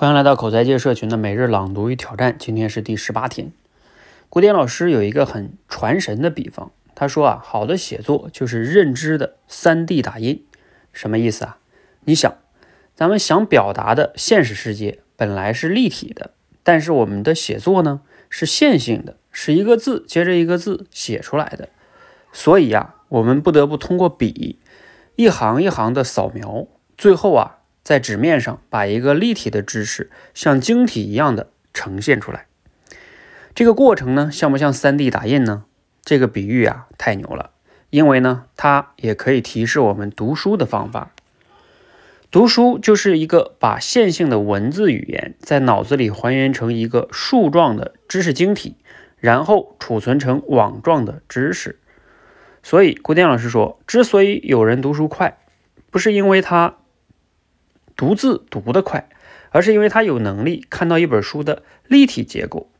欢迎来到口才界社群的每日朗读与挑战，今天是第十八天。古典老师有一个很传神的比方，他说啊，好的写作就是认知的三 D 打印。什么意思啊？你想，咱们想表达的现实世界本来是立体的，但是我们的写作呢是线性的，是一个字接着一个字写出来的。所以呀，我们不得不通过笔一行一行的扫描，最后啊。在纸面上把一个立体的知识像晶体一样的呈现出来，这个过程呢，像不像 3D 打印呢？这个比喻啊，太牛了，因为呢，它也可以提示我们读书的方法。读书就是一个把线性的文字语言在脑子里还原成一个树状的知识晶体，然后储存成网状的知识。所以，古典老师说，之所以有人读书快，不是因为他。读字读得快，而是因为他有能力看到一本书的立体结构。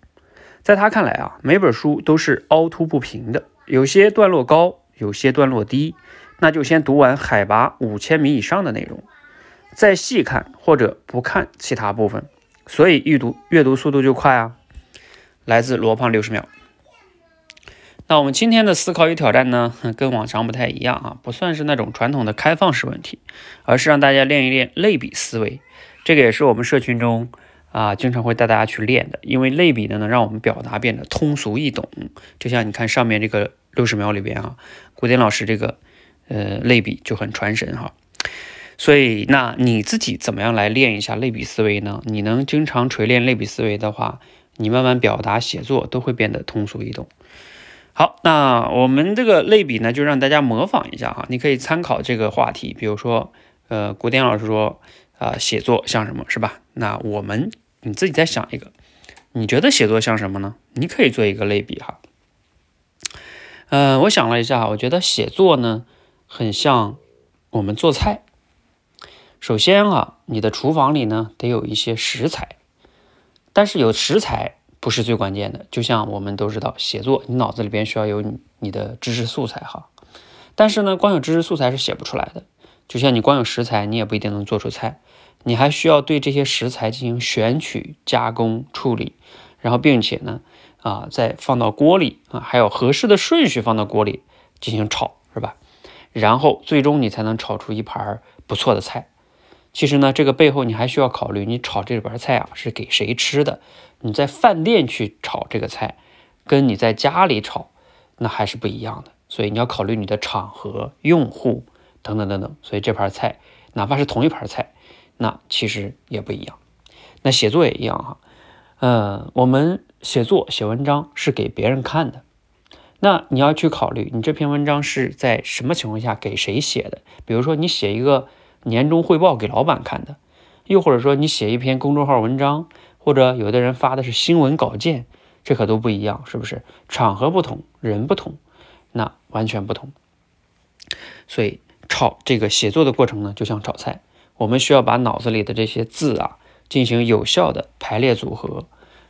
在他看来啊，每本书都是凹凸不平的，有些段落高，有些段落低。那就先读完海拔五千米以上的内容，再细看或者不看其他部分，所以阅读阅读速度就快啊。来自罗胖六十秒。那我们今天的思考与挑战呢，跟往常不太一样啊，不算是那种传统的开放式问题，而是让大家练一练类比思维。这个也是我们社群中啊，经常会带大家去练的，因为类比的呢，让我们表达变得通俗易懂。就像你看上面这个六十秒里边啊，古典老师这个呃类比就很传神哈。所以，那你自己怎么样来练一下类比思维呢？你能经常锤炼类比思维的话，你慢慢表达写作都会变得通俗易懂。好，那我们这个类比呢，就让大家模仿一下哈。你可以参考这个话题，比如说，呃，古典老师说，啊，写作像什么是吧？那我们你自己再想一个，你觉得写作像什么呢？你可以做一个类比哈。嗯，我想了一下，我觉得写作呢，很像我们做菜。首先啊，你的厨房里呢，得有一些食材，但是有食材。不是最关键的，就像我们都知道，写作你脑子里边需要有你的知识素材哈，但是呢，光有知识素材是写不出来的。就像你光有食材，你也不一定能做出菜，你还需要对这些食材进行选取、加工、处理，然后并且呢，啊，再放到锅里啊，还有合适的顺序放到锅里进行炒，是吧？然后最终你才能炒出一盘不错的菜。其实呢，这个背后你还需要考虑，你炒这盘菜啊是给谁吃的？你在饭店去炒这个菜，跟你在家里炒，那还是不一样的。所以你要考虑你的场合、用户等等等等。所以这盘菜，哪怕是同一盘菜，那其实也不一样。那写作也一样哈，呃，我们写作写文章是给别人看的，那你要去考虑，你这篇文章是在什么情况下给谁写的？比如说你写一个。年终汇报给老板看的，又或者说你写一篇公众号文章，或者有的人发的是新闻稿件，这可都不一样，是不是？场合不同，人不同，那完全不同。所以炒这个写作的过程呢，就像炒菜，我们需要把脑子里的这些字啊进行有效的排列组合，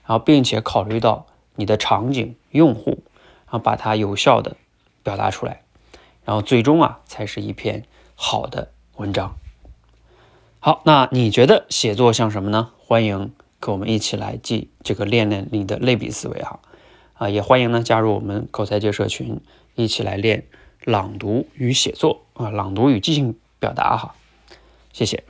然后并且考虑到你的场景、用户，然后把它有效的表达出来，然后最终啊才是一篇好的文章。好，那你觉得写作像什么呢？欢迎跟我们一起来记这个练练你的类比思维哈，啊，也欢迎呢加入我们口才界社群，一起来练朗读与写作啊，朗读与即兴表达哈，谢谢。